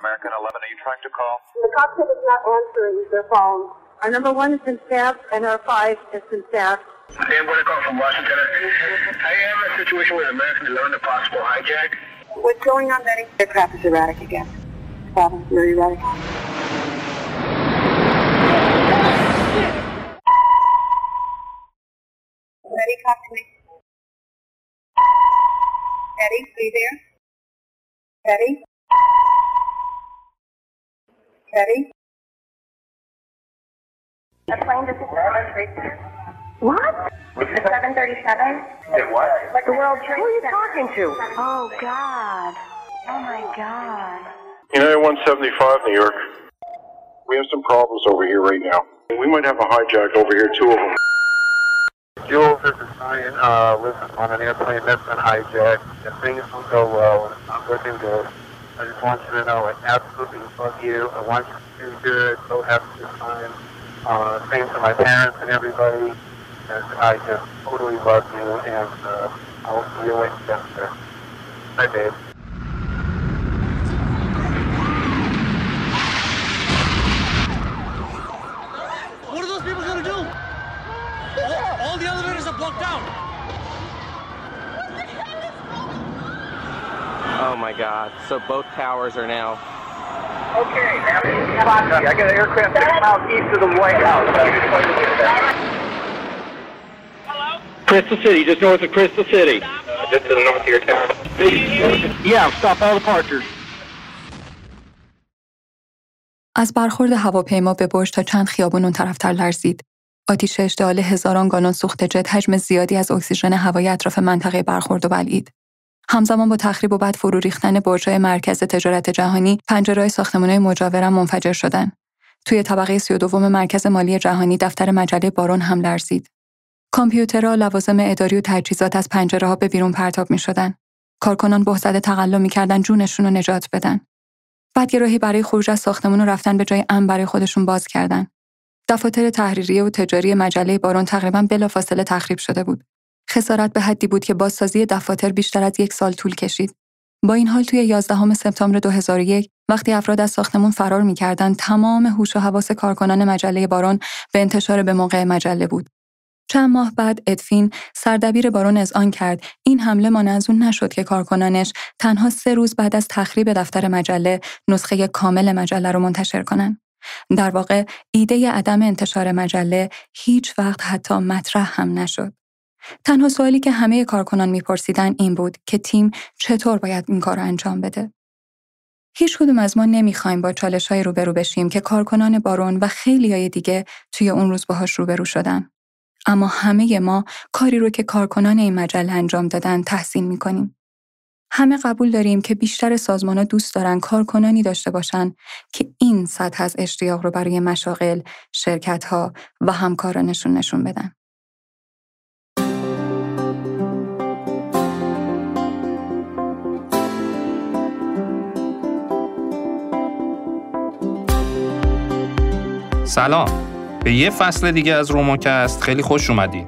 American 11, are you trying to call? The cockpit is not answering their phone. Our number one has been staffed and our five has been staffed. Dan call from Washington. I have a situation with American 11, a possible hijack. What's going on, Betty? Aircraft is erratic again. Problem, very erratic. Betty, talk to me. Betty, are you there? Betty? Betty? The plane just What? The 737? It what? Like the World Trade Who are you talking to? Oh, God. Oh, my God. United 175, New York. We have some problems over here right now. We might have a hijack over here, two of them. Jules, this is Ryan. Uh, listen, on an airplane that's been hijacked, and things don't go well, and it's not looking good. I just want you to know I absolutely love you. I want you to do good. So happy this time. Uh, same to my parents and everybody. And I just totally love you, and uh, I'll see you later. Bye, babe. What are those people gonna do? All, all the elevators are blocked out. Oh my god. So both towers are now. Okay, now I got an aircraft six miles east of the White House. Crystal City, just north of Crystal City. Just to the north of your town. Yeah, stop all departures. از برخورد هواپیما به برج تا چند خیابون اون طرفتر لرزید. آتیش اشتعال هزاران گالون سوخت جت حجم زیادی از اکسیژن هوای اطراف منطقه برخورد و بلعید. همزمان با تخریب و بعد فرو ریختن برج‌های مرکز تجارت جهانی، پنجره‌های ساختمان‌های مجاورم منفجر شدند. توی طبقه 32 مرکز مالی جهانی دفتر مجله بارون هم لرزید. کامپیوترها، لوازم اداری و تجهیزات از پنجره‌ها به بیرون پرتاب می‌شدند. کارکنان بهزده تقلا می‌کردن جونشون رو نجات بدن. بعد یه راهی برای خروج از ساختمون و رفتن به جای امن برای خودشون باز کردن. دفاتر تحریریه و تجاری مجله بارون تقریبا بلافاصله تخریب شده بود. خسارت به حدی بود که بازسازی دفاتر بیشتر از یک سال طول کشید. با این حال توی 11 سپتامبر 2001 وقتی افراد از ساختمون فرار می‌کردند تمام هوش و حواس کارکنان مجله بارون به انتشار به موقع مجله بود. چند ماه بعد ادفین سردبیر بارون اذعان کرد این حمله مانع از اون نشد که کارکنانش تنها سه روز بعد از تخریب دفتر مجله نسخه کامل مجله رو منتشر کنند. در واقع ایده عدم انتشار مجله هیچ وقت حتی مطرح هم نشد. تنها سوالی که همه کارکنان میپرسیدن این بود که تیم چطور باید این کار رو انجام بده. هیچ کدوم از ما نمی‌خوایم با چالش های روبرو بشیم که کارکنان بارون و خیلی های دیگه توی اون روز باهاش روبرو شدن. اما همه ما کاری رو که کارکنان این مجله انجام دادن تحسین می‌کنیم. همه قبول داریم که بیشتر سازمان دوست دارن کارکنانی داشته باشن که این سطح از اشتیاق رو برای مشاغل، شرکت ها و همکارانشون نشون بدن. سلام به یه فصل دیگه از روموکست خیلی خوش اومدین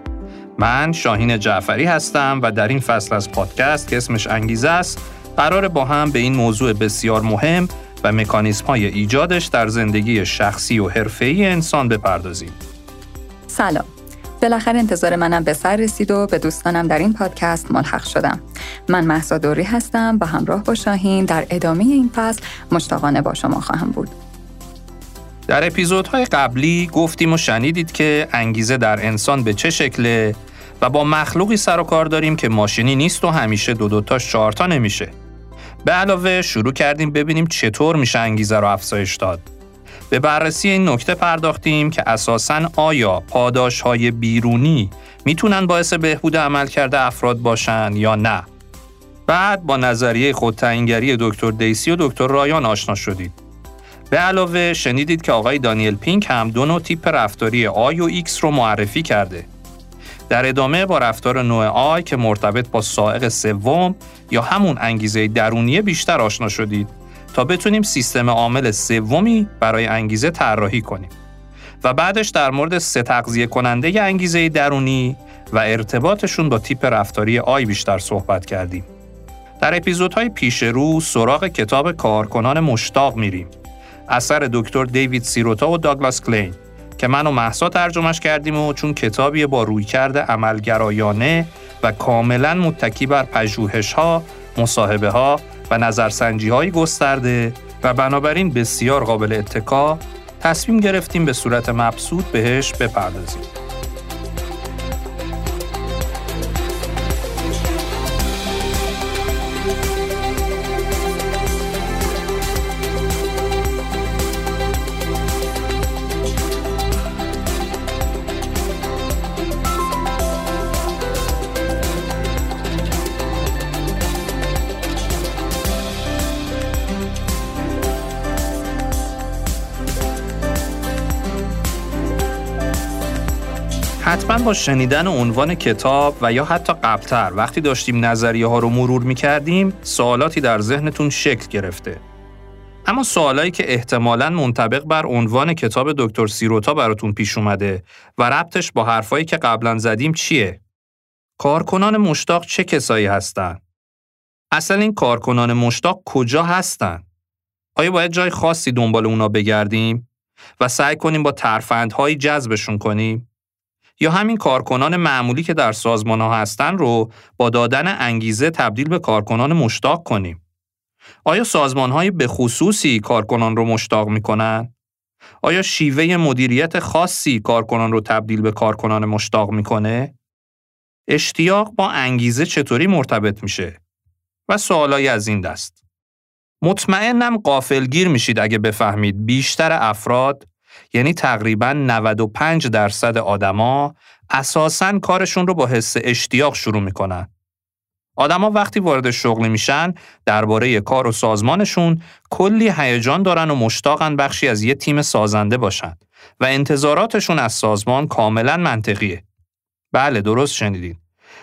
من شاهین جعفری هستم و در این فصل از پادکست که اسمش انگیزه است قرار با هم به این موضوع بسیار مهم و مکانیسم های ایجادش در زندگی شخصی و حرفه‌ای انسان بپردازیم سلام بالاخره انتظار منم به سر رسید و به دوستانم در این پادکست ملحق شدم. من محسا دوری هستم و همراه با شاهین در ادامه این فصل مشتاقانه با شما خواهم بود. در اپیزودهای قبلی گفتیم و شنیدید که انگیزه در انسان به چه شکله و با مخلوقی سر و کار داریم که ماشینی نیست و همیشه دو دوتاش چهارتا نمیشه. به علاوه شروع کردیم ببینیم چطور میشه انگیزه رو افزایش داد. به بررسی این نکته پرداختیم که اساساً آیا پاداش های بیرونی می‌تونن باعث بهبود عمل کرده افراد باشن یا نه. بعد با نظریه خودتعیینگری دکتر دیسی و دکتر رایان آشنا شدید. به علاوه شنیدید که آقای دانیل پینک هم دو نوع تیپ رفتاری I و X رو معرفی کرده. در ادامه با رفتار نوع I که مرتبط با سائق سوم یا همون انگیزه درونیه بیشتر آشنا شدید تا بتونیم سیستم عامل سومی برای انگیزه طراحی کنیم. و بعدش در مورد سه تغذیه کننده انگیزه درونی و ارتباطشون با تیپ رفتاری آی بیشتر صحبت کردیم. در اپیزودهای پیش رو سراغ کتاب کارکنان مشتاق میریم. اثر دکتر دیوید سیروتا و داگلاس کلین که من و محسا ترجمش کردیم و چون کتابی با رویکرد عملگرایانه و کاملا متکی بر پژوهش ها، ها و نظرسنجی های گسترده و بنابراین بسیار قابل اتکا تصمیم گرفتیم به صورت مبسوط بهش بپردازیم. با شنیدن عنوان کتاب و یا حتی قبلتر وقتی داشتیم نظریه ها رو مرور می کردیم سوالاتی در ذهنتون شکل گرفته. اما سوالایی که احتمالاً منطبق بر عنوان کتاب دکتر سیروتا براتون پیش اومده و ربطش با حرفایی که قبلا زدیم چیه؟ کارکنان مشتاق چه کسایی هستند؟ اصلا این کارکنان مشتاق کجا هستند؟ آیا باید جای خاصی دنبال اونا بگردیم و سعی کنیم با ترفندهایی جذبشون کنیم؟ یا همین کارکنان معمولی که در سازمان ها هستن رو با دادن انگیزه تبدیل به کارکنان مشتاق کنیم. آیا سازمان های به خصوصی کارکنان رو مشتاق می کنن؟ آیا شیوه مدیریت خاصی کارکنان رو تبدیل به کارکنان مشتاق می‌کنه؟ اشتیاق با انگیزه چطوری مرتبط میشه؟ و سوالایی از این دست. مطمئنم قافلگیر میشید اگه بفهمید بیشتر افراد یعنی تقریبا 95 درصد آدما اساساً کارشون رو با حس اشتیاق شروع می‌کنن. آدما وقتی وارد شغلی میشن درباره کار و سازمانشون کلی هیجان دارن و مشتاقن بخشی از یه تیم سازنده باشن و انتظاراتشون از سازمان کاملا منطقیه. بله درست شنیدین.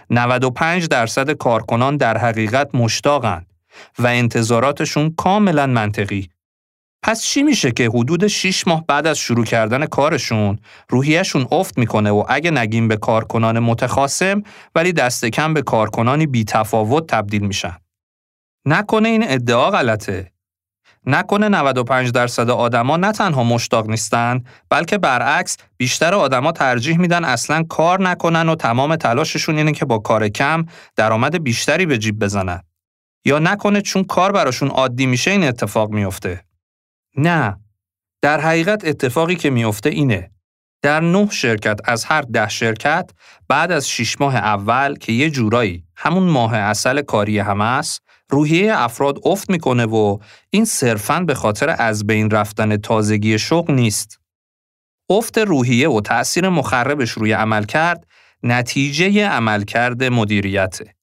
95 درصد کارکنان در حقیقت مشتاقن و انتظاراتشون کاملا منطقی. پس چی میشه که حدود 6 ماه بعد از شروع کردن کارشون روحیشون افت می‌کنه و اگه نگیم به کارکنان متخاصم ولی دست کم به کارکنانی بی تفاوت تبدیل میشن. نکنه این ادعا غلطه. نکنه 95 درصد آدما نه تنها مشتاق نیستن بلکه برعکس بیشتر آدما ترجیح میدن اصلا کار نکنن و تمام تلاششون اینه که با کار کم درآمد بیشتری به جیب بزنن. یا نکنه چون کار براشون عادی میشه این اتفاق میفته. نه. در حقیقت اتفاقی که میفته اینه. در نه شرکت از هر ده شرکت بعد از شیش ماه اول که یه جورایی همون ماه اصل کاری هم است روحیه افراد افت می‌کنه و این صرفاً به خاطر از بین رفتن تازگی شغل نیست. افت روحیه و تأثیر مخربش روی عمل کرد نتیجه عملکرد مدیریته.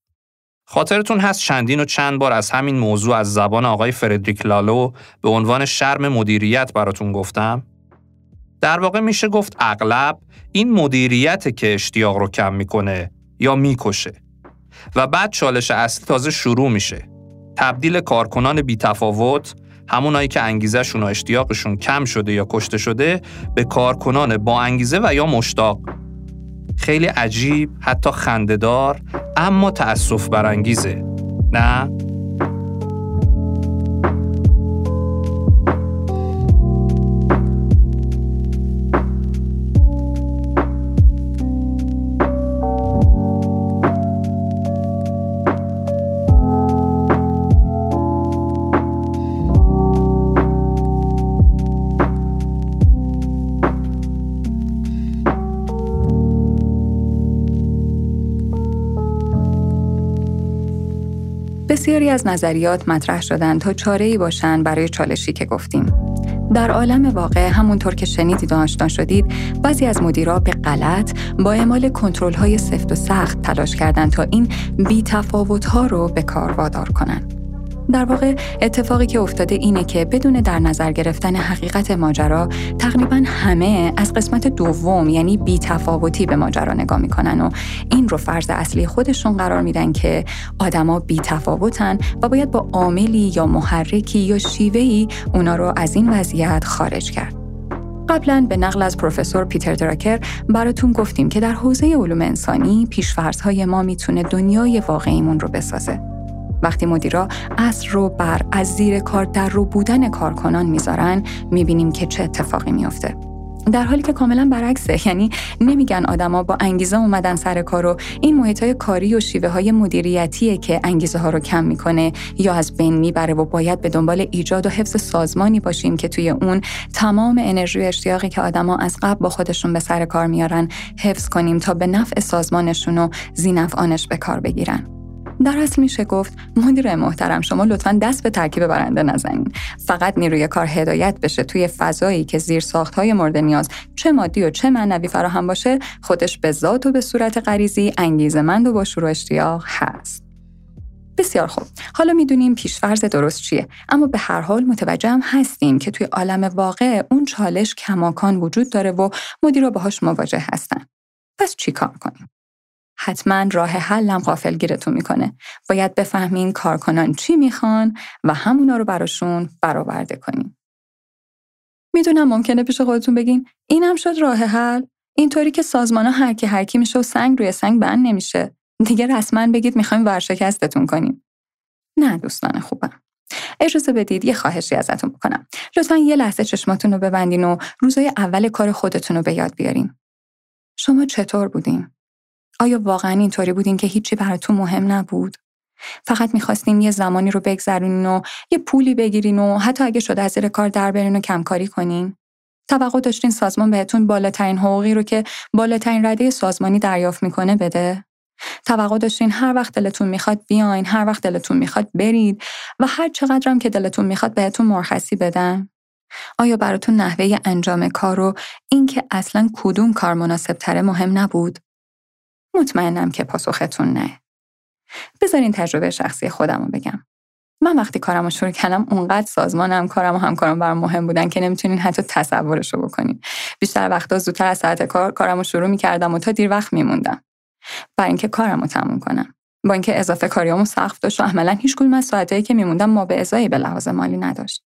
خاطرتون هست چندین و چند بار از همین موضوع از زبان آقای فردریک لالو به عنوان شرم مدیریت براتون گفتم؟ در واقع میشه گفت اغلب این مدیریت که اشتیاق رو کم می‌کنه یا می‌کشه و بعد چالش اصلی تازه شروع میشه تبدیل کارکنان بی تفاوت همونایی که انگیزشون و اشتیاقشون کم شده یا کشته شده به کارکنان با انگیزه و یا مشتاق خیلی عجیب حتی خندهدار اما تأسف برانگیزه. نه؟ بسیاری از نظریات مطرح شدن تا چاره باشند برای چالشی که گفتیم. در عالم واقع همونطور که شنیدید و آشنا شدید بعضی از مدیرا به غلط با اعمال کنترل های سفت و سخت تلاش کردند تا این بی رو به کار وادار کنند. در واقع اتفاقی که افتاده اینه که بدون در نظر گرفتن حقیقت ماجرا تقریبا همه از قسمت دوم یعنی بی تفاوتی به ماجرا نگاه می‌کنن و این رو فرض اصلی خودشون قرار میدن که آدما بی تفاوتن و باید با عاملی یا محرکی یا شیوهی اونا رو از این وضعیت خارج کرد. قبلا به نقل از پروفسور پیتر دراکر براتون گفتیم که در حوزه علوم انسانی پیشفرضهای ما می‌تونه دنیای واقعیمون رو بسازه. وقتی مدیرا اصر رو بر از زیر کار در رو بودن کارکنان می‌ذارن می‌بینیم که چه اتفاقی میافته. در حالی که کاملا برعکسه یعنی نمیگن آدما با انگیزه اومدن سر کار و این محیط های کاری و شیوه های مدیریتیه که انگیزه ها رو کم می‌کنه یا از بین می‌بره و باید به دنبال ایجاد و حفظ سازمانی باشیم که توی اون تمام انرژی و اشتیاقی که آدما از قبل با خودشون به سر کار میارن حفظ کنیم تا به نفع سازمانشون و زینفعانش به کار بگیرن در اصل میشه گفت مدیر محترم شما لطفا دست به ترکیب برنده نزنین. فقط نیروی کار هدایت بشه توی فضایی که زیر های مورد نیاز چه مادی و چه معنوی فراهم باشه خودش به ذات و به صورت غریزی انگیزمند و با شروع اشتیاق هست. بسیار خوب. حالا می‌دونیم پیشفرض درست چیه. اما به هر حال متوجه هم هستیم که توی عالم واقع اون چالش کماکان وجود داره و مدیرا باهاش مواجه هستن. پس چی کار کنیم؟ حتما راه حلم گیرتون می‌کنه. باید بفهمین کارکنان چی می‌خوان و همونا رو براشون برآورده کنین. می‌دونم ممکنه پیش خودتون بگین اینم شد راه حل. اینطوری که سازمان ها هر کی هر کی میشه و سنگ روی سنگ بند نمیشه. دیگه رسما بگید می‌خوایم ورشکستتون کنیم. نه دوستان خوبم. اجازه بدید یه خواهشی ازتون بکنم. لطفا یه لحظه چشماتون رو ببندین و روزای اول کار خودتون رو به یاد بیارین. شما چطور بودین؟ آیا واقعا اینطوری بودین که هیچی براتون مهم نبود؟ فقط می‌خواستین یه زمانی رو بگذرونین و یه پولی بگیرین و حتی اگه شده از زیر کار در برین و کمکاری کنین؟ توقع داشتین سازمان بهتون بالاترین حقوقی رو که بالاترین رده سازمانی دریافت می‌کنه بده؟ توقع داشتین هر وقت دلتون می‌خواد بیاین، هر وقت دلتون می‌خواد برید و هر چقدرم که دلتون می‌خواد بهتون مرخصی بدن؟ آیا براتون نحوه انجام کار و اینکه اصلا کدوم کار مناسب تره مهم نبود؟ مطمئنم که پاسختون نه. بذارین تجربه شخصی خودم رو بگم. من وقتی کارم رو شروع کردم اونقدر سازمانم کارم و همکارم برام مهم بودن که نمی‌تونین حتی تصورش رو بکنین. بیشتر وقتا زودتر از ساعت کار کارم رو شروع می‌کردم و تا دیر وقت میموندم. برای اینکه کارم رو تموم کنم. با اینکه اضافه کاریامو سقف داشت و عملا هیچ کدوم از ساعتایی که میموندم ما به ازایی به لحاظ مالی نداشت.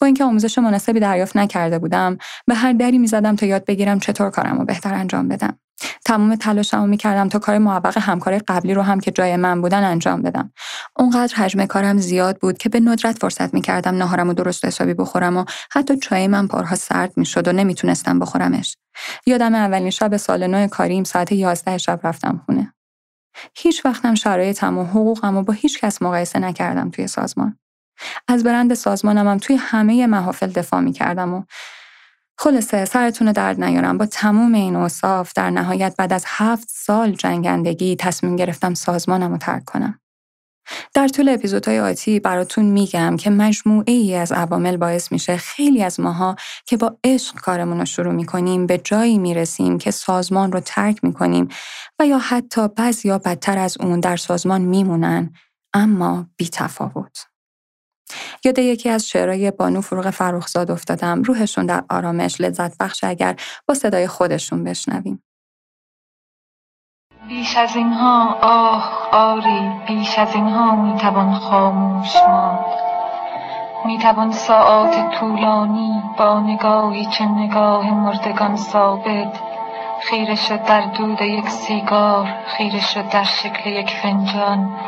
با اینکه آموزش مناسبی دریافت نکرده بودم به هر دری می‌زدم تا یاد بگیرم چطور کارم رو بهتر انجام بدم تمام تلاشمو می‌کردم تا کار موفق همکار قبلی رو هم که جای من بودن انجام بدم. اونقدر حجم کارم زیاد بود که به ندرت فرصت می‌کردم ناهارم و درست حسابی بخورم و حتی چای من پارها سرد می‌شد و نمی‌تونستم بخورمش. یادم اولین شب سال نو کاریم ساعت 11 شب رفتم خونه. هیچ وقتم شرایطم و حقوقم و با هیچ کس مقایسه نکردم توی سازمان. از برند سازمانم هم توی همه محافل دفاع می کردم و خلاصه سرتون درد نیارم با تموم این اوصاف در نهایت بعد از هفت سال جنگندگی تصمیم گرفتم سازمانم رو ترک کنم. در طول اپیزودهای آتی براتون میگم که مجموعه ای از عوامل باعث میشه خیلی از ماها که با عشق کارمون رو شروع می‌کنیم به جایی می‌رسیم که سازمان رو ترک می‌کنیم و یا حتی بعضی یا بدتر از اون در سازمان میمونن اما بی تفاوت. یاد یکی از شعرهای بانو فروغ فروخزاد افتادم. روحشون در آرامش. لذت بخش اگر با صدای خودشون بشنویم. بیش از اینها آه آری بیش از اینها می‌توان خاموش ماند. می‌توان ساعات طولانی با نگاهی چه نگاه مردگان ثابت. خیره شد در دود یک سیگار خیره شد در شکل یک فنجان.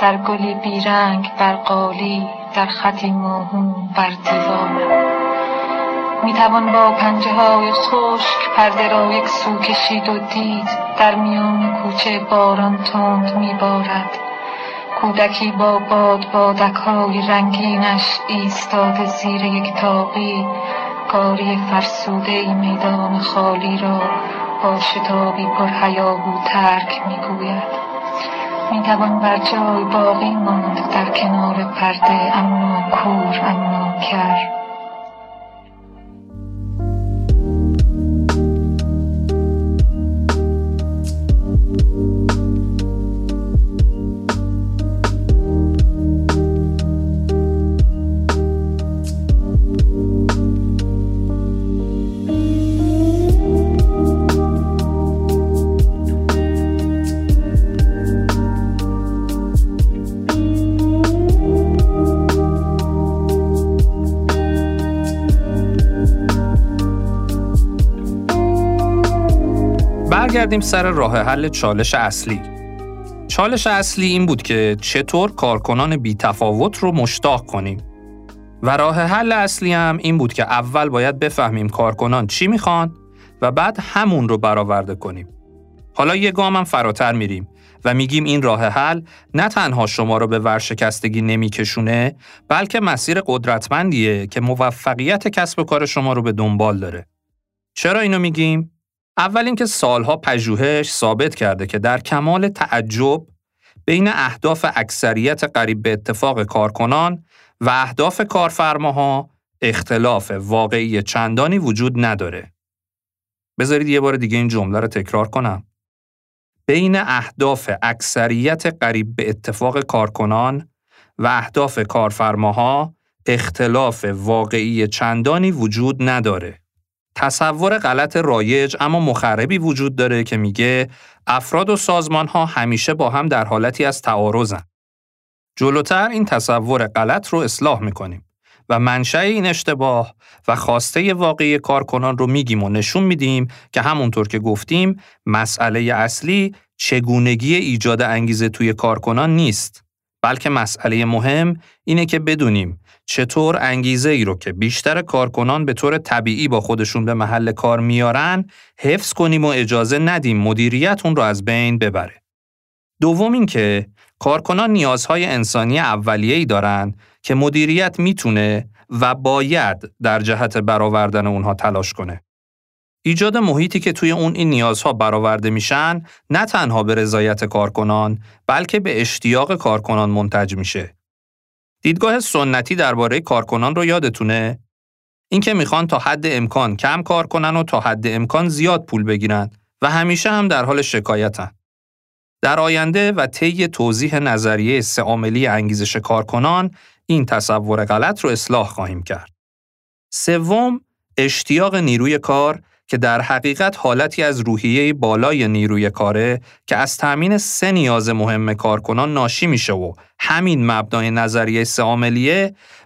در گلی بیرنگ بر قالی در خطی موهوم بر دیوار. می توان با پنجه های خشک پرده را یک سو کشید و دید در میان کوچه باران تند می بارد کودکی با باد بادک های رنگینش ایستاده زیر یک تاقی. کاری فرسوده میدان خالی را با شتابی پر ترک می‌گوید. می توان بر جای باقی ماند در کنار پرده اما کور اما کر. برگردیم سر راه حل چالش اصلی چالش اصلی این بود که چطور کارکنان بی تفاوت رو مشتاق کنیم. و راه حل اصلی هم این بود که اول باید بفهمیم کارکنان چی می‌خوان و بعد همون رو برآورده کنیم. حالا یه گام فراتر میریم و میگیم این راه حل نه تنها شما رو به ورشکستگی نمیکشونه بلکه مسیر قدرتمندیه که موفقیت کسب کار شما رو به دنبال داره. چرا اینو میگیم؟ اول اینکه سالها پژوهش ثابت کرده که در کمال تعجب بین اهداف اکثریت قریب به اتفاق کارکنان و اهداف کارفرماها اختلاف واقعی چندانی وجود نداره. بذارید یه بار دیگه این جمله رو تکرار کنم. بین اهداف اکثریت قریب به اتفاق کارکنان و اهداف کارفرماها اختلاف واقعی چندانی وجود نداره. تصور غلط رایج اما مخربی وجود داره که میگه افراد و سازمان ها همیشه با هم در حالتی از تعارضن. جلوتر این تصور غلط رو اصلاح می‌کنیم و منشأ این اشتباه و خواسته واقعی کارکنان رو میگیم و نشون میدیم که همونطور که گفتیم مسئله اصلی چگونگی ایجاد انگیزه توی کارکنان نیست بلکه مسئله مهم اینه که بدونیم چطور انگیزه ای رو که بیشتر کارکنان به طور طبیعی با خودشون به محل کار میارن حفظ کنیم و اجازه ندیم مدیریت اون رو از بین ببره. دوم اینکه کارکنان نیازهای انسانی اولیه‌ای دارن که مدیریت می‌تونه و باید در جهت برآوردن اونها تلاش کنه. ایجاد محیطی که توی اون این نیازها برآورده میشن نه تنها به رضایت کارکنان بلکه به اشتیاق کارکنان منتج میشه. دیدگاه سنتی درباره کارکنان رو یادتونه؟ اینکه می‌خوان تا حد امکان کم کار کنن و تا حد امکان زیاد پول بگیرن و همیشه هم در حال شکایتن. در آینده و طی توضیح نظریه سه انگیزش کارکنان این تصور غلط رو اصلاح خواهیم کرد. سوم، اشتیاق نیروی کار که در حقیقت حالتی از روحیه بالای نیروی کاره که از تأمین سه نیاز مهم کارکنان ناشی میشه و همین مبنای نظریه سه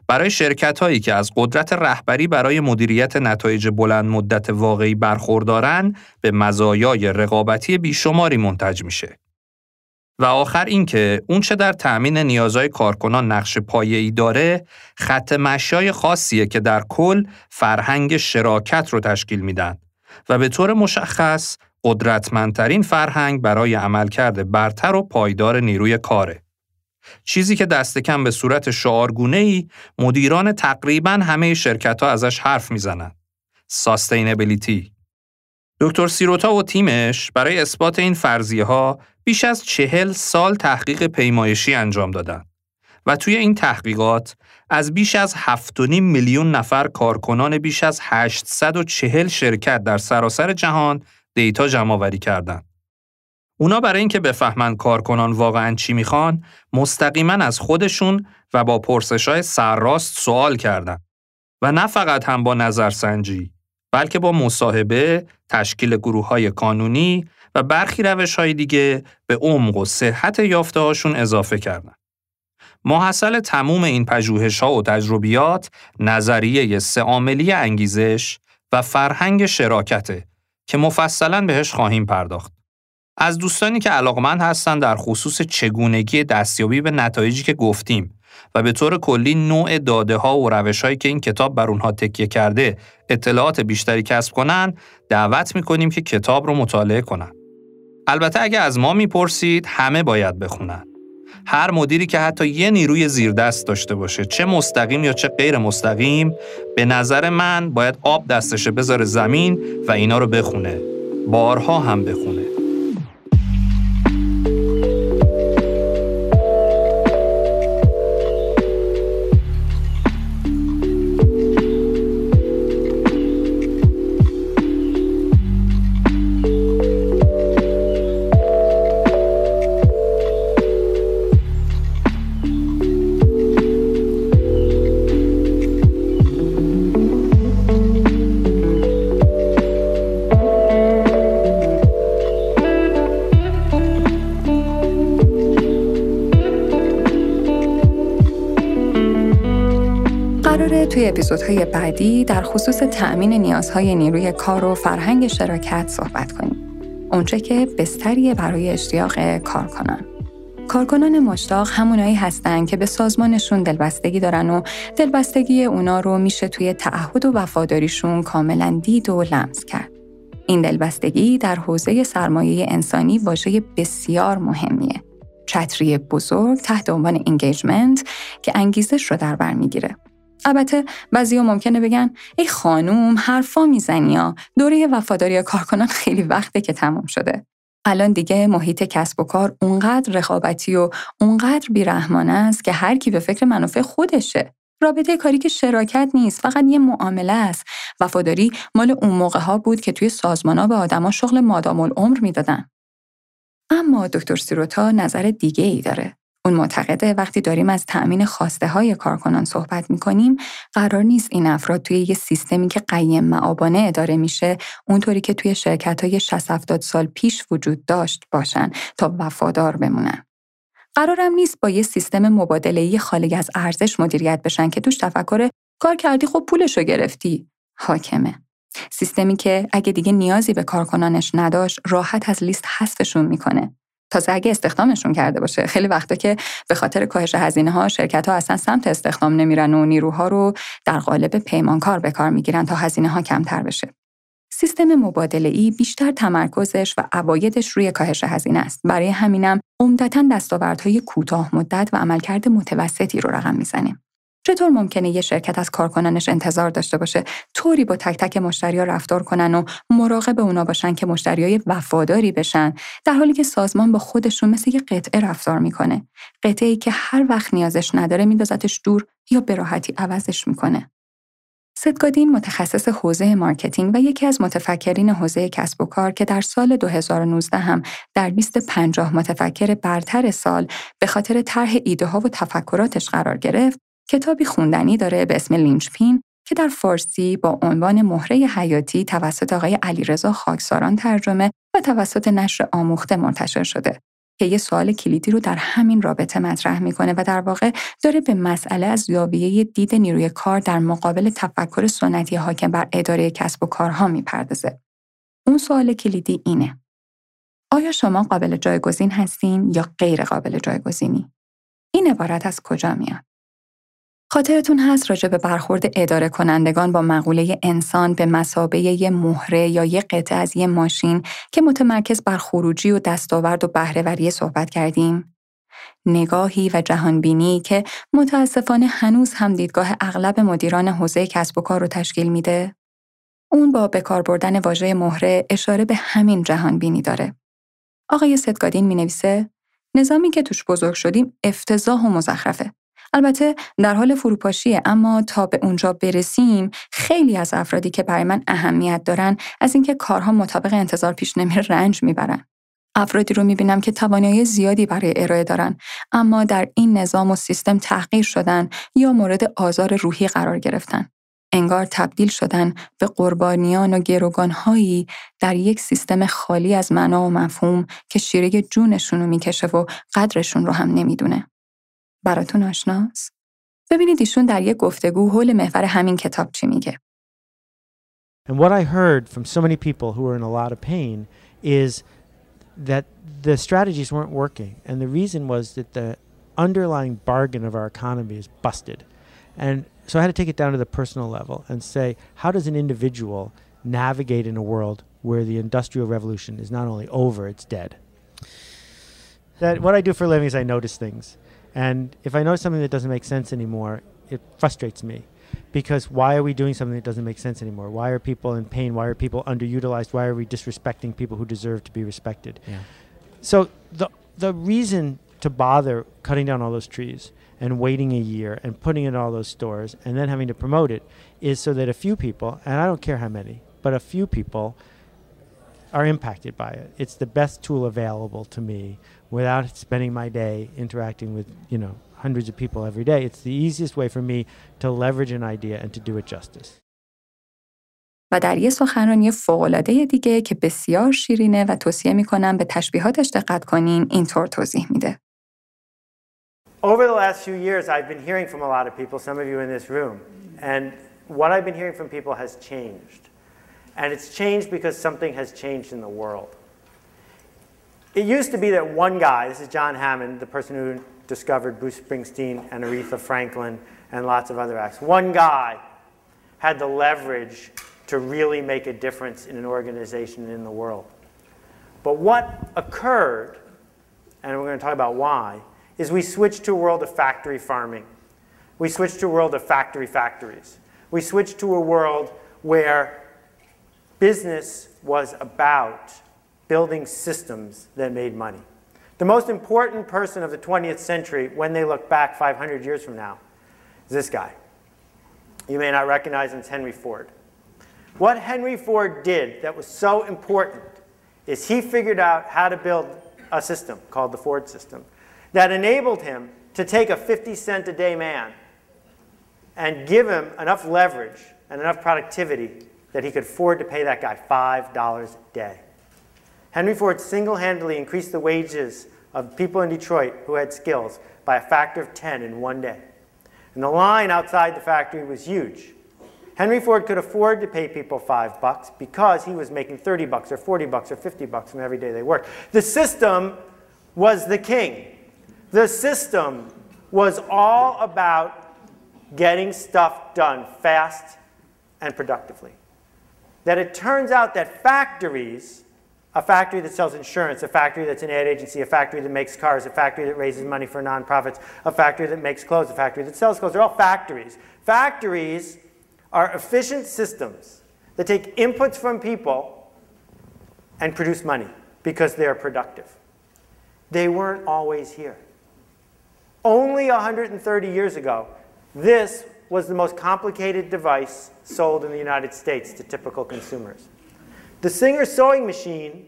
برای شرکت هایی که از قدرت رهبری برای مدیریت نتایج بلند مدت واقعی برخوردارن به مزایای رقابتی بیشماری منتج میشه. و آخر اینکه اون چه در تأمین نیازهای کارکنان نقش پایه‌ای داره خط مشای خاصیه که در کل فرهنگ شراکت رو تشکیل میدن و به طور مشخص قدرتمندترین فرهنگ برای عملکرد برتر و پایدار نیروی کاره. چیزی که دست کم به صورت شعارگونه ای مدیران تقریبا همه شرکت ها ازش حرف می‌زنند. ساستینبیلیتی دکتر سیروتا و تیمش برای اثبات این فرضیه ها بیش از چهل سال تحقیق پیمایشی انجام دادند و توی این تحقیقات از بیش از 7.5 میلیون نفر کارکنان بیش از 840 شرکت در سراسر جهان دیتا جمع آوری کردند. اونا برای اینکه بفهمن کارکنان واقعا چی می‌خوان، مستقیما از خودشون و با های سرراست سوال کردند. و نه فقط هم با نظرسنجی، بلکه با مصاحبه، تشکیل گروه های کانونی و برخی روش های دیگه به عمق و صحت یافته هاشون اضافه کردن. محصل تموم این پژوهش ها و تجربیات نظریه سه انگیزش و فرهنگ شراکته که مفصلا بهش خواهیم پرداخت. از دوستانی که علاقمند هستن در خصوص چگونگی دستیابی به نتایجی که گفتیم و به طور کلی نوع داده ها و روش هایی که این کتاب بر اونها تکیه کرده اطلاعات بیشتری کسب کنن دعوت می‌کنیم که کتاب رو مطالعه کنن. البته اگه از ما می‌پرسید همه باید بخونن. هر مدیری که حتی یه نیروی زیردست داشته باشه چه مستقیم یا چه غیر مستقیم به نظر من باید آب دستش بذاره زمین و اینا رو بخونه. بارها هم بخونه. اپیزودهای بعدی در خصوص تأمین نیازهای نیروی کار و فرهنگ شراکت صحبت کنیم. اونچه که بستریه برای اشتیاق کار کنن. کارکنان مشتاق همونایی هستن که به سازمانشون دلبستگی دارن و دلبستگی اونا رو میشه توی تعهد و وفاداریشون کاملا دید و لمس کرد. این دلبستگی در حوزه سرمایه انسانی واژه بسیار مهمیه. چتری بزرگ تحت عنوان انگیجمنت که انگیزش رو در بر می‌گیره. البته بعضیا ممکنه بگن ای خانوم حرفا می‌زنی یا دوره وفاداری کارکنان خیلی وقته که تمام شده. الان دیگه محیط کسب و کار اونقدر رقابتی و اونقدر بیرحمانه است که هر کی به فکر منافع خودشه. رابطه کاری که شراکت نیست فقط یه معامله است. وفاداری مال اون موقع ها بود که توی سازمان ها به آدما شغل مادام العمر می‌دادن. اما دکتر سیروتا نظر دیگه ای داره. اون معتقده وقتی داریم از تأمین خواسته های کارکنان صحبت می کنیم قرار نیست این افراد توی یه سیستمی که قیم معابانه اداره میشه اونطوری که توی شرکت های 60 سال پیش وجود داشت باشن تا وفادار بمونن. قرارم نیست با یه سیستم مبادله‌ای خالی از ارزش مدیریت بشن که توش تفکر کار کردی خب پولشو گرفتی حاکمه. سیستمی که اگه دیگه نیازی به کارکنانش نداشت راحت از لیست حذفشون می‌کنه تازه اگه استخدامشون کرده باشه. خیلی وقتا که به خاطر کاهش هزینه ها شرکت ها اصلا سمت استخدام نمیرن و نیروها رو در قالب پیمانکار به کار می‌گیرن تا هزینه ها کمتر بشه. سیستم مبادله ای بیشتر تمرکزش و عوایدش روی کاهش هزینه است. برای همینم عمدتا دستاوردهای کوتاه مدت و عملکرد متوسطی رو رقم می‌زنه. چطور ممکنه یه شرکت از کارکنانش انتظار داشته باشه طوری با تک تک مشتریا رفتار کنن و مراقب اونا باشن که مشتریای وفاداری بشن؟ در حالی که سازمان با خودشون مثل یه قطعه رفتار می‌کنه. قطعه ای که هر وقت نیازش نداره میندازتش دور یا به راحتی عوضش می‌کنه. ست گادین متخصص حوزه مارکتینگ و یکی از متفکرین حوزه کسب و کار که در سال 2019 هم در لیست 50 متفکر برتر سال به خاطر طرح ایده ها و تفکراتش قرار گرفت کتابی خوندنی داره به اسم لینچپین که در فارسی با عنوان مهره حیاتی توسط آقای علیرضا خاکساران ترجمه و توسط نشر آموخته منتشر شده که یه سوال کلیدی رو در همین رابطه مطرح می‌کنه و در واقع داره به مسئله از زاویه دید نیروی کار در مقابل تفکر سنتی حاکم بر اداره کسب و کارها می‌پردازه. اون سوال کلیدی اینه. آیا شما قابل جایگزین هستین یا غیر قابل جایگزینی؟ این عبارت از کجا میاد؟ خاطرتون هست راجع به برخورد اداره کنندگان با مقوله انسان به مسابه یه مهره یا یه قطعه از یه ماشین که متمرکز بر خروجی و دستاورد و بهرهوری صحبت کردیم؟ نگاهی و جهانبینی که متاسفانه هنوز هم دیدگاه اغلب مدیران حوزه کسب و کار رو تشکیل میده؟ اون با بکار بردن واژه مهره اشاره به همین جهانبینی داره. آقای ستگادین می نویسه نظامی که توش بزرگ شدیم افتضاح و مزخرفه. البته در حال فروپاشیه اما تا به اونجا برسیم خیلی از افرادی که برای من اهمیت دارن از اینکه کارها مطابق انتظار پیش نمیره رنج می‌برن. افرادی رو می‌بینم که توانایی زیادی برای ارائه دارن اما در این نظام و سیستم تحقیر شدن یا مورد آزار روحی قرار گرفتن. انگار تبدیل شدن به قربانیان و گروگانهایی در یک سیستم خالی از معنا و مفهوم که شیره جونشون رو می‌کشه و قدرشون رو هم نمی‌دونه. براتون آشناست؟ ببینید ایشون در یک گفتگو حول محور همین کتاب چی میگه. And what I heard from so many people who were in a lot of pain is that the strategies weren't working. And the reason was that the underlying bargain of our economy is busted. And so I had to take it down to the personal level and say, how does an individual navigate in a world where the industrial revolution is not only over, it's dead? That what I do for a living is I notice things. And if I notice something that doesn't make sense anymore, it frustrates me. Because why are we doing something that doesn't make sense anymore? Why are people in pain? Why are people underutilized? Why are we disrespecting people who deserve to be respected? Yeah. So the the reason to bother cutting down all those trees and waiting a year and putting in all those stores and then having to promote it is so that a few people, and I don't care how many, but a few people are impacted by it. It's the best tool available to me without spending my day interacting with, you know, hundreds of people every day. It's the easiest way for me to leverage an idea and to do it justice. و در یه سخنرانی فوق‌العاده دیگه که بسیار شیرینه و توصیه میکنم به تشبیهاتش دقت کنین اینطور توضیح میده. Over the last few years I've been hearing from a lot of people, some of you in this room, and what I've been hearing from people has changed. And it's changed because something has changed in the world. It used to be that one guy, this is John Hammond, the person who discovered Bruce Springsteen and Aretha Franklin and lots of other acts, one guy had the leverage to really make a difference in an organization in the world. But what occurred, and we're going to talk about why, is we switched to a world of factory farming. We switched to a world of factory factories. We switched to a world where business was about building systems that made money. The most important person of the 20th century, when they look back 500 years from now, is this guy. You may not recognize him, it's Henry Ford. What Henry Ford did that was so important is he figured out how to build a system called the Ford system that enabled him to take a 50 cent a day man and give him enough leverage and enough productivity that he could afford to pay that guy $5 a day. Henry Ford single handedly increased the wages of people in Detroit who had skills by a factor of 10 in one day. And the line outside the factory was huge. Henry Ford could afford to pay people five bucks because he was making 30 bucks or 40 bucks or 50 bucks from every day they worked. The system was the king. The system was all about getting stuff done fast and productively. That it turns out that factories, a factory that sells insurance, a factory that's an ad agency, a factory that makes cars, a factory that raises money for nonprofits, a factory that makes clothes, a factory that sells clothes, they're all factories. Factories are efficient systems that take inputs from people and produce money because they are productive. They weren't always here. Only 130 years ago, this was the most complicated device sold in the United States to typical consumers. The Singer sewing machine,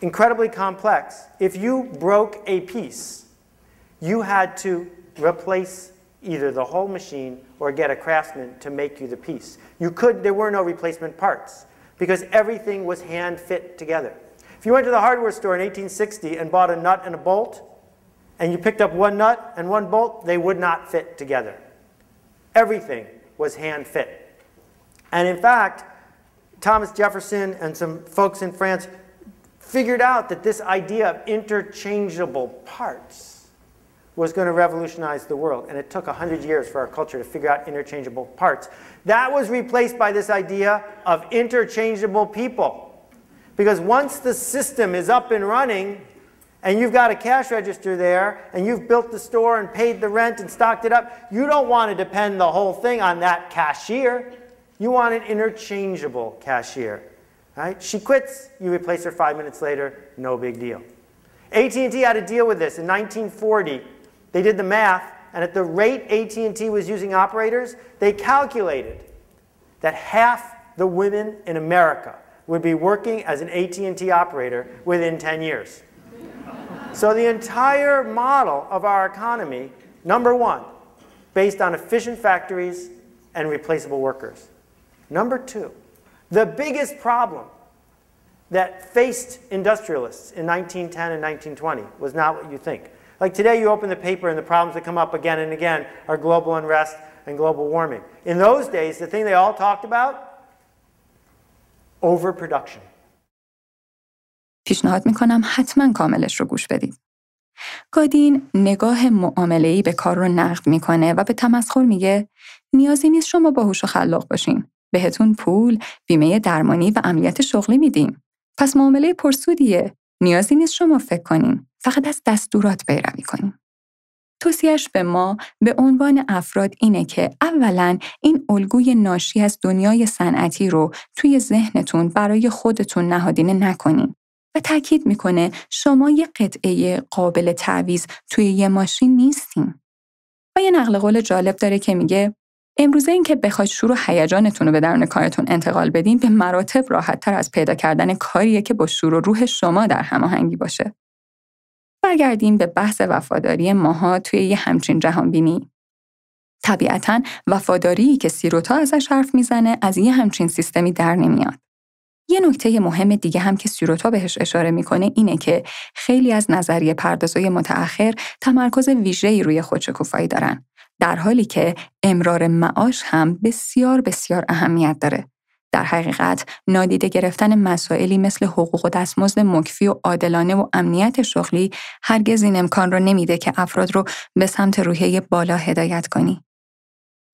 incredibly complex. If you broke a piece, you had to replace either the whole machine or get a craftsman to make you the piece. You could, there were no replacement parts because everything was hand fit together. If you went to the hardware store in 1860 and bought a nut and a bolt, and you picked up one nut and one bolt, they would not fit together. Everything was hand fit. And in fact, Thomas Jefferson and some folks in France figured out that this idea of interchangeable parts was going to revolutionize the world. And it took 100 years for our culture to figure out interchangeable parts. That was replaced by this idea of interchangeable people. Because once the system is up and running, and you've got a cash register there, and you've built the store and paid the rent and stocked it up, you don't want to depend the whole thing on that cashier. You want an interchangeable cashier. Right? She quits, you replace her five minutes later, no big deal. AT&T had to deal with this in 1940 they did the math, and at the rate AT&T was using operators, they calculated that half the women in America would be working as an AT&T operator within 10 years. so the entire model of our economy, number one, based on efficient factories and replaceable workers. Number two, the biggest problem that faced industrialists in 1910 and 1920 was not what you think. Like today, you open the paper and the problems that come up again and again are global unrest and global warming. In those days, the thing they all talked about, overproduction. پیشنهاد میکنم حتما کاملش رو گوش بدید. گادین نگاه معامله‌ای به کار رو نقد میکنه و به تمسخر میگه نیازی نیست شما باهوش و خلاق باشین. بهتون پول، بیمه درمانی و امنیت شغلی میدیم. پس معامله پرسودیه. نیازی نیست شما فکر کنین. فقط از دستورات پیروی کنیم. توصیهش به ما به عنوان افراد اینه که اولا این الگوی ناشی از دنیای صنعتی رو توی ذهنتون برای خودتون نهادینه نکنین و تاکید می‌کنه شما یه قطعه قابل تعویز توی یه ماشین نیستین. و یه نقل قول جالب داره که میگه امروزه این که بخواید شور و هیجانتون رو به درون کارتون انتقال بدین به مراتب راحت تر از پیدا کردن کاریه که با شور و روح شما در هماهنگی باشه. برگردیم به بحث وفاداری ماها توی یه همچین جهان بینی. طبیعتا وفاداری که سیروتا ازش حرف می‌زنه از یه همچین سیستمی در نمیاد. یه نکته مهم دیگه هم که سیروتا بهش اشاره می‌کنه اینه که خیلی از نظریه پردازای متأخر تمرکز ویژه‌ای روی خودشکوفایی دارن. در حالی که امرار معاش هم بسیار بسیار اهمیت داره. در حقیقت نادیده گرفتن مسائلی مثل حقوق و دستمزد مکفی و عادلانه و امنیت شغلی هرگز این امکان را نمیده که افراد رو به سمت روحیه بالا هدایت کنی.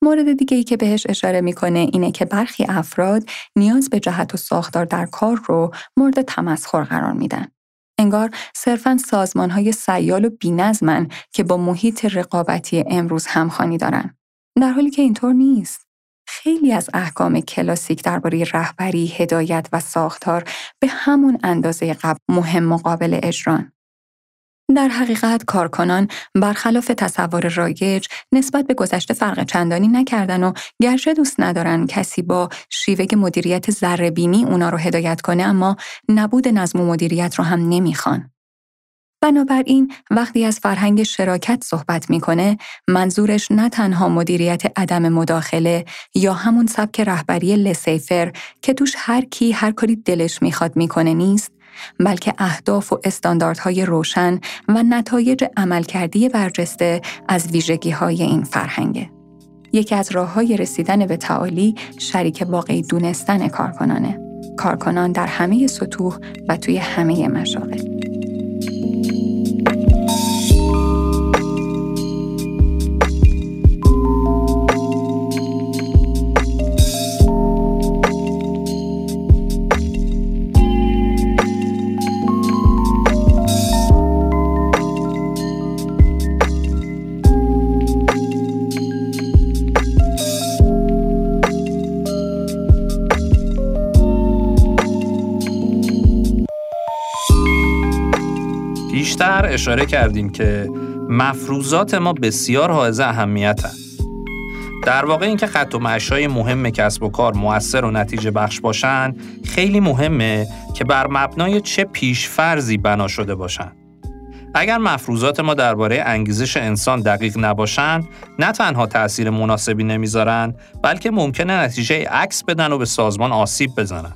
مورد دیگه ای که بهش اشاره می‌کنه اینه که برخی افراد نیاز به جهت و ساختار در کار رو مورد تمسخر قرار میدن. انگار صرفا سازمان های سیال و بینظمن که با محیط رقابتی امروز همخانی دارن. در حالی که اینطور نیست. خیلی از احکام کلاسیک درباره رهبری، هدایت و ساختار به همون اندازه قبل مهم مقابل اجران. در حقیقت کارکنان برخلاف تصور رایج نسبت به گذشته فرق چندانی نکردن و گرچه دوست ندارن کسی با شیوه مدیریت ذرهبینی اونا رو هدایت کنه اما نبود نظم و مدیریت رو هم نمی‌خوان. بنابراین وقتی از فرهنگ شراکت صحبت می‌کنه منظورش نه تنها مدیریت عدم مداخله یا همون سبک رهبری لسیفر که توش هر کی هر کاری دلش می‌خواد می‌کنه نیست بلکه اهداف و استانداردهای روشن و نتایج عملکردی برجسته از ویژگی های این فرهنگه. یکی از راه های رسیدن به تعالی شریک واقعی دونستن کارکنانه. کارکنان در همه سطوح و توی همه مشاغل. اشاره کردیم که مفروضات ما بسیار حائز اهمیتن. در واقع اینکه خط و معشای مهم کسب و کار موثر و نتیجه بخش باشن خیلی مهمه که بر مبنای چه پیشفرزی بنا شده باشن. اگر مفروضات ما درباره انگیزش انسان دقیق نباشن نه تنها تأثیر مناسبی نمی‌ذارن بلکه ممکنه نتیجه عکس بدن و به سازمان آسیب بزنن.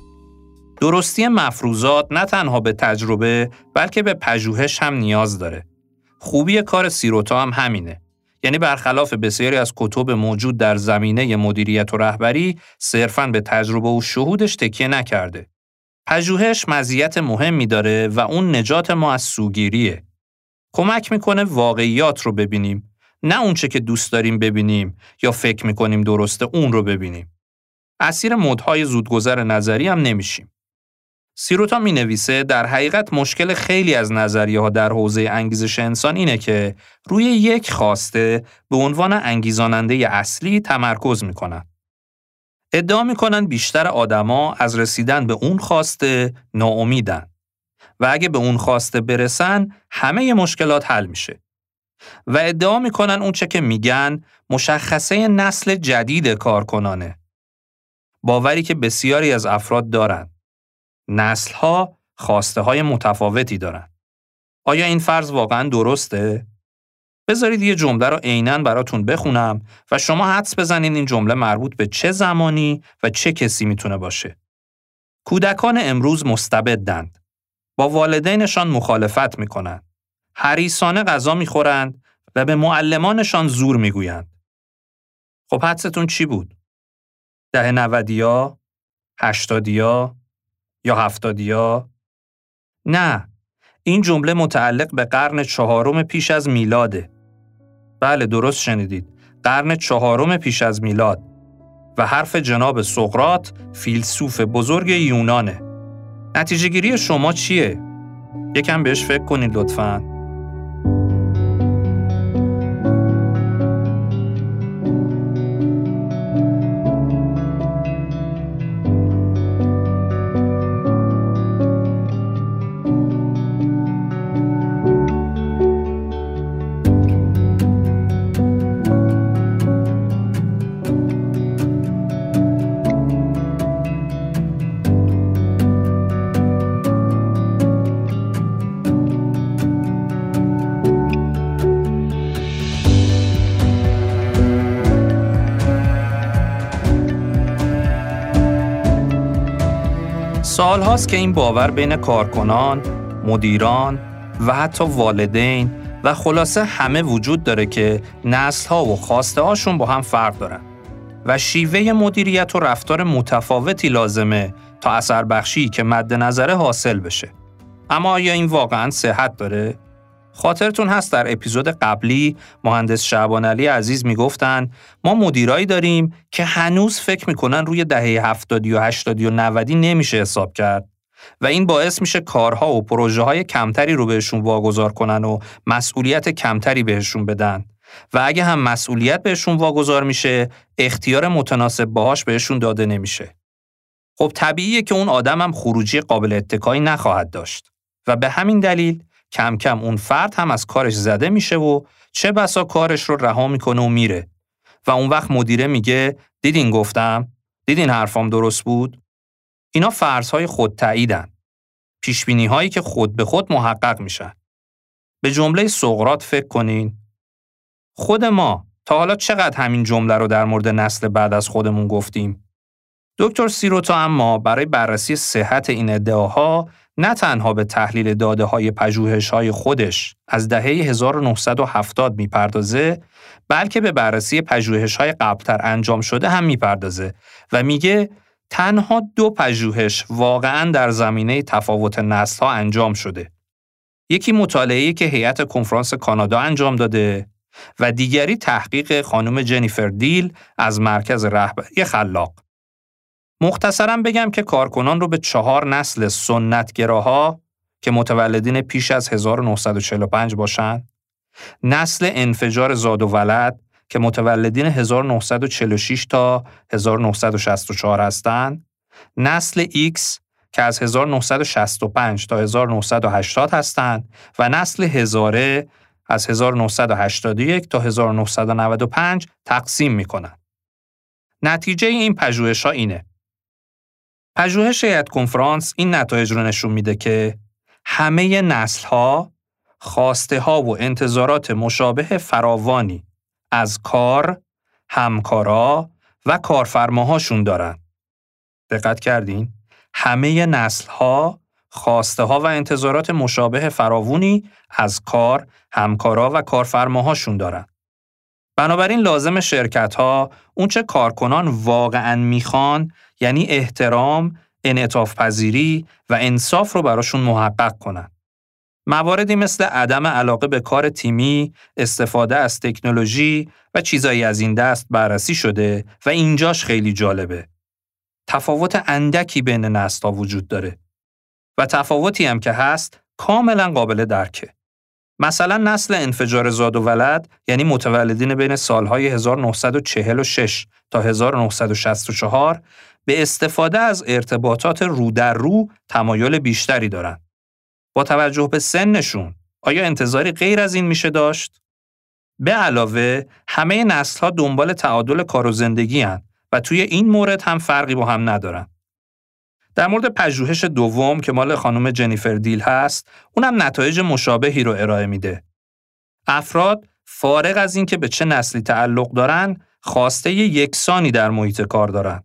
درستی مفروضات نه تنها به تجربه بلکه به پژوهش هم نیاز داره. خوبی کار سیروتا هم همینه. یعنی برخلاف بسیاری از کتب موجود در زمینه مدیریت و رهبری صرفاً به تجربه و شهودش تکیه نکرده. پژوهش مزیت مهمی داره و اون نجات ما از سوگیریه. کمک می‌کنه واقعیات رو ببینیم نه اونچه که دوست داریم ببینیم یا فکر می‌کنیم درسته اون رو ببینیم. اسیر مدهای زودگذر نظری هم نمیشیم. سیروتا می نویسه در حقیقت مشکل خیلی از نظریه ها در حوزه انگیزش انسان اینه که روی یک خواسته به عنوان انگیزاننده اصلی تمرکز می کنن. ادعا می کنن بیشتر آدما از رسیدن به اون خواسته ناامیدن و اگه به اون خواسته برسن همه مشکلات حل میشه. و ادعا می‌کنن اون چه که میگن مشخصه نسل جدید کارکنانه. باوری که بسیاری از افراد دارند. نسلها خواسته های متفاوتی دارن. آیا این فرض واقعا درسته؟ بذارید یه جمله رو عینا براتون بخونم و شما حدس بزنید این جمله مربوط به چه زمانی و چه کسی می‌تونه باشه. کودکان امروز مستبدند. با والدینشان مخالفت می‌کنند. حریصانه غذا می‌خورند و به معلمانشان زور می‌گویند. خب حدستون چی بود؟ ده نودیا؟ هشتادیا؟ یا هفتادیا؟ نه، این جمله متعلق به قرن چهارم پیش از میلاده. بله درست شنیدید. قرن چهارم پیش از میلاد و حرف جناب سقرات فیلسوف بزرگ یونانه. نتیجه گیری شما چیه؟ یکم بهش فکر کنید لطفاً. سال هاست که این باور بین کارکنان، مدیران و حتی والدین و خلاصه همه وجود داره که نسل ها و خواسته هاشون با هم فرق دارن. و شیوه مدیریت و رفتار متفاوتی لازمه تا اثر بخشی که مد نظره حاصل بشه. اما آیا این واقعا صحت داره؟ خاطرتون هست در اپیزود قبلی مهندس شعبان علی عزیز می‌گفتن ما مدیرایی داریم که هنوز فکر می‌کنن روی دهه 70 و 80 و 90 نمیشه حساب کرد. و این باعث میشه کارها و پروژه های کمتری رو بهشون واگذار کنن و مسئولیت کمتری بهشون بدن. و اگه هم مسئولیت بهشون واگذار میشه اختیار متناسب باهاش بهشون داده نمیشه. خب طبیعیه که اون آدم هم خروجی قابل اتکایی نخواهد داشت. و به همین دلیل کم کم اون فرد هم از کارش زده میشه و چه بسا کارش رو رها می‌کنه و میره. و اون وقت مدیره میگه دیدین گفتم؟ دیدین حرفام درست بود؟ اینا فرضهای خود تعییدن پیشبینی هایی که خود به خود محقق میشن. به جمله سقرات فکر کنین. خود ما تا حالا چقدر همین جمله رو در مورد نسل بعد از خودمون گفتیم؟ دکتر سیروتا اما برای بررسی صحت این ادعاها نه تنها به تحلیل داده های پژوهش های خودش از دهه 1970 می‌پردازه بلکه به بررسی پژوهش های قبلتر انجام شده هم می‌پردازه و میگه تنها دو پژوهش واقعا در زمینه تفاوت نسل ها انجام شده. یکی مطالعه‌ای که هیئت کنفرانس کانادا انجام داده و دیگری تحقیق خانم جنیفر دیل از مرکز رهبری خلاق. مختصرا بگم که کارکنان رو به چهار نسل سنتگراها که متولدین پیش از 1945 باشند، نسل انفجار زاد و ولد که متولدین 1946 تا 1964 هستند، نسل X که از 1965 تا 1980 هستند و نسل هزاره از 1981 تا 1995 تقسیم می کنند. نتیجه این پژوهش اینه. پژوهش هیئت کنفرانس این نتایج رو نشون میده که همه نسل ها خواسته ها و انتظارات مشابه فراوانی از کار، همکارا و کارفرماهاشون دارن. دقت کردین؟ همه نسل ها خواسته ها و انتظارات مشابه فراوانی از کار، همکارا و کارفرماهاشون دارن. بنابراین لازم شرکت ها اونچه کارکنان واقعا می‌خوان یعنی احترام، انعطاف پذیری و انصاف رو براشون محقق کنن. مواردی مثل عدم علاقه به کار تیمی، استفاده از تکنولوژی و چیزایی از این دست بررسی شده و اینجاش خیلی جالبه. تفاوت اندکی بین نسل‌ها وجود داره و تفاوتی هم که هست کاملا قابل درکه. مثلا نسل انفجار زاد و ولد یعنی متولدین بین سالهای 1946 تا 1964 به استفاده از ارتباطات رو در رو تمایل بیشتری دارند. با توجه به سنشون آیا انتظاری غیر از این میشه داشت؟ به علاوه همه نسل ها دنبال تعادل کار و زندگی هن و توی این مورد هم فرقی با هم ندارن. در مورد پژوهش دوم که مال خانم جنیفر دیل هست، اونم نتایج مشابهی رو ارائه میده. افراد فارغ از اینکه به چه نسلی تعلق دارن، خواسته یکسانی در محیط کار دارن.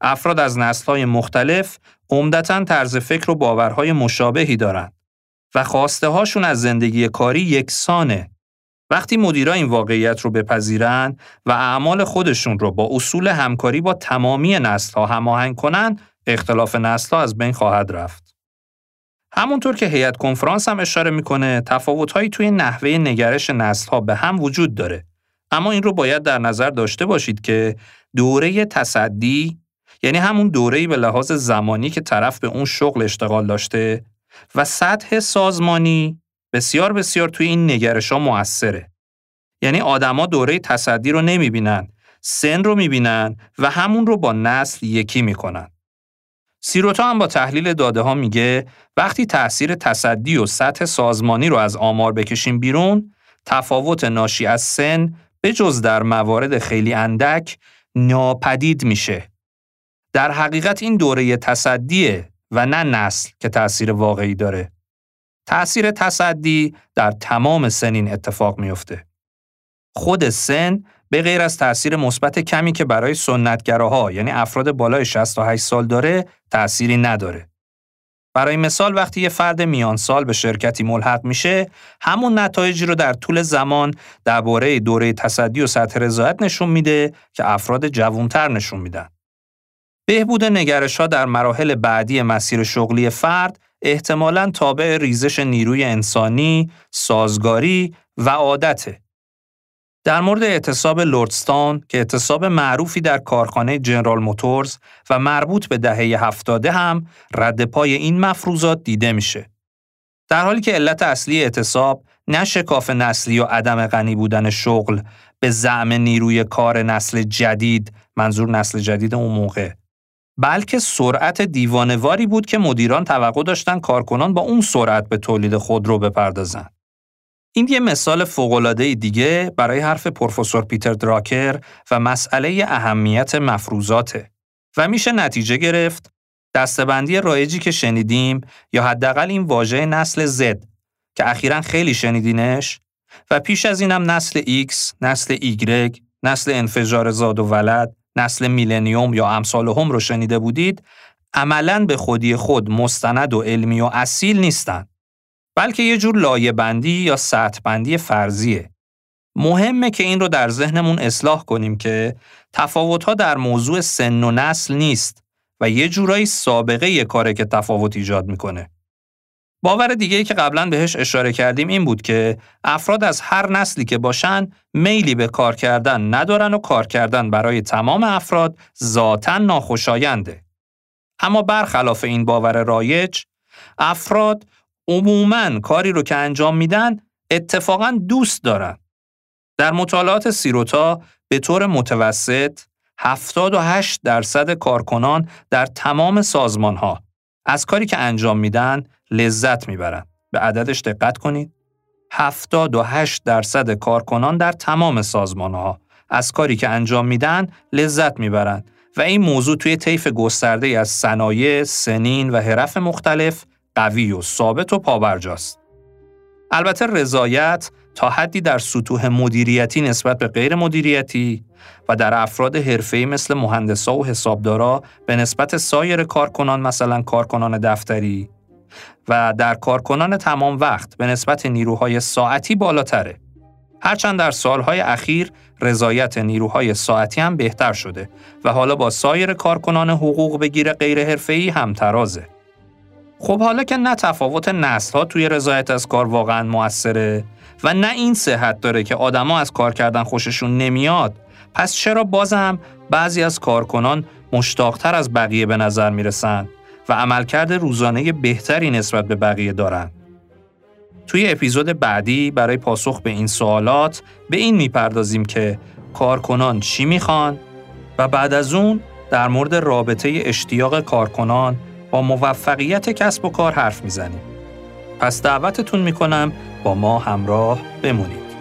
افراد از نسل‌های مختلف عمدتا طرز فکر و باورهای مشابهی دارند و خواسته هاشون از زندگی کاری یکسانه. وقتی مدیرا این واقعیت رو بپذیرن و اعمال خودشون رو با اصول همکاری با تمامی نسل‌ها هماهنگ کنن، اختلاف نسل‌ها از بین خواهد رفت. همونطور که هیئت کنفرانس هم اشاره می‌کنه، تفاوت‌هایی توی نحوه نگرش نسل‌ها به هم وجود داره. اما این رو باید در نظر داشته باشید که دوره تصدی یعنی همون دوره‌ای به لحاظ زمانی که طرف به اون شغل اشتغال داشته و سطح سازمانی بسیار بسیار توی این نگرش ها موثره. یعنی آدما دوره تصدی رو نمی‌بینن، سن رو می‌بینن و همون رو با نسل یکی می‌کنن. سیروتا هم با تحلیل داده ها میگه وقتی تاثیر تصدی و سطح سازمانی رو از آمار بکشیم بیرون، تفاوت ناشی از سن به جز در موارد خیلی اندک ناپدید میشه. در حقیقت این دوره تصدیه و نه نسل که تأثیر واقعی داره. تأثیر تصدی در تمام سنین اتفاق میفته. خود سن به غیر از تأثیر مثبت کمی که برای سنتگراها یعنی افراد بالای 68 سال داره تأثیری نداره. برای مثال وقتی یه فرد میان سال به شرکتی ملحق میشه همون نتایجی رو در طول زمان درباره دوره تصدی و سطح رضایت نشون میده که افراد جوانتر نشون میدن. بهبود نگرش ها در مراحل بعدی مسیر شغلی فرد احتمالاً تابع ریزش نیروی انسانی، سازگاری و عادته. در مورد اعتصاب لوردستان که اعتصاب معروفی در کارخانه جنرال موتورز و مربوط به دهه هفتاده هم رد پای این مفروضات دیده میشه. در حالی که علت اصلی اعتصاب نه شکاف نسلی و عدم غنی بودن شغل به زعم نیروی کار نسل جدید منظور نسل جدید اون موقع بلکه سرعت دیوانواری بود که مدیران توقع داشتن کارکنان با اون سرعت به تولید خودرو بپردازن. این یه مثال فوق‌العاده دیگه برای حرف پروفسور پیتر دراکر و مسئله اهمیت مفروضاته و میشه نتیجه گرفت دستبندی رایجی که شنیدیم یا حداقل این واژه نسل زد که اخیرا خیلی شنیدینش و پیش از اینم نسل X، نسل Y، نسل انفجار زاد و ولد، نسل میلنیوم یا امثال هم رو شنیده بودید، عملاً به خودی خود مستند و علمی و اصیل نیستند. بلکه یه جور لایه بندی یا سطح بندی فرضیه. مهمه که این رو در ذهنمون اصلاح کنیم که تفاوت‌ها در موضوع سن و نسل نیست و یه جورایی سابقه یه کاره که تفاوت ایجاد می‌کنه. باور دیگه که قبلا بهش اشاره کردیم این بود که افراد از هر نسلی که باشن میلی به کار کردن ندارن و کار کردن برای تمام افراد ذاتا ناخوشاینده. اما برخلاف این باور رایج، افراد عموماً کاری رو که انجام میدن اتفاقا دوست دارن. در مطالعات سیروتا به طور متوسط 78 درصد کارکنان در تمام سازمان ها از کاری که انجام میدن لذت می‌برن. به عددش دقت کنید. 78 درصد کارکنان در تمام سازمان ها از کاری که انجام میدن لذت می‌برند و این موضوع توی طیف گسترده از صنایع، سنین و حرف مختلف قوی و ثابت و پابرجاست. البته رضایت تا حدی در سطوح مدیریتی نسبت به غیر مدیریتی و در افراد حرفه‌ای مثل مهندسا و حسابدارا به نسبت سایر کارکنان مثلا کارکنان دفتری و در کارکنان تمام وقت به نسبت نیروهای ساعتی بالاتره. هرچند در سالهای اخیر رضایت نیروهای ساعتی هم بهتر شده و حالا با سایر کارکنان حقوق بگیر غیر حرفه‌ای هم ترازه. خب حالا که نه تفاوت نسل ها توی رضایت از کار واقعا موثره و نه این صحت داره که آدما از کار کردن خوششون نمیاد پس چرا بازم بعضی از کارکنان مشتاقتر از بقیه به نظر می‌رسن و عملکرد روزانه بهتری نسبت به بقیه دارن؟ توی اپیزود بعدی برای پاسخ به این سوالات به این می‌پردازیم که کارکنان چی می‌خوان و بعد از اون در مورد رابطه اشتیاق کارکنان با موفقیت کسب و کار حرف می‌زنیم. پس دعوتتون می‌کنم با ما همراه بمونید.